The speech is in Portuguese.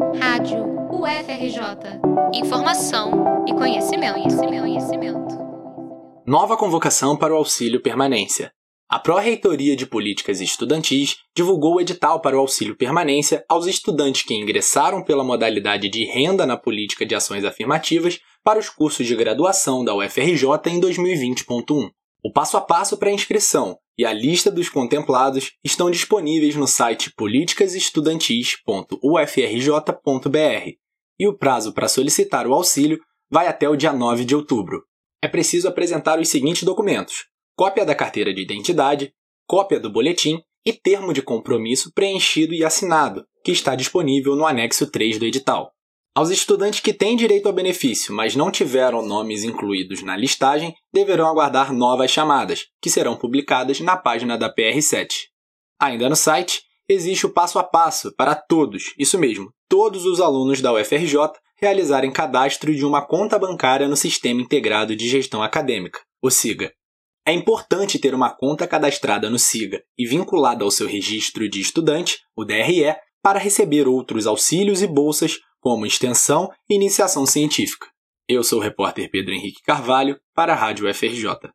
Rádio UFRJ. Informação e conhecimento, conhecimento, conhecimento. Nova convocação para o auxílio permanência. A Pró-Reitoria de Políticas Estudantis divulgou o edital para o auxílio permanência aos estudantes que ingressaram pela modalidade de renda na política de ações afirmativas para os cursos de graduação da UFRJ em 2020.1. O passo a passo para a inscrição e a lista dos contemplados estão disponíveis no site politicasestudantis.ufrj.br e o prazo para solicitar o auxílio vai até o dia 9 de outubro. É preciso apresentar os seguintes documentos: cópia da carteira de identidade, cópia do boletim e termo de compromisso preenchido e assinado, que está disponível no anexo 3 do edital. Aos estudantes que têm direito ao benefício, mas não tiveram nomes incluídos na listagem, deverão aguardar novas chamadas, que serão publicadas na página da PR7. Ainda no site, existe o passo a passo para todos, isso mesmo, todos os alunos da UFRJ realizarem cadastro de uma conta bancária no Sistema Integrado de Gestão Acadêmica, o SIGA. É importante ter uma conta cadastrada no SIGA e vinculada ao seu registro de estudante, o DRE, para receber outros auxílios e bolsas, como extensão e iniciação científica. Eu sou o repórter Pedro Henrique Carvalho, para a Rádio FRJ.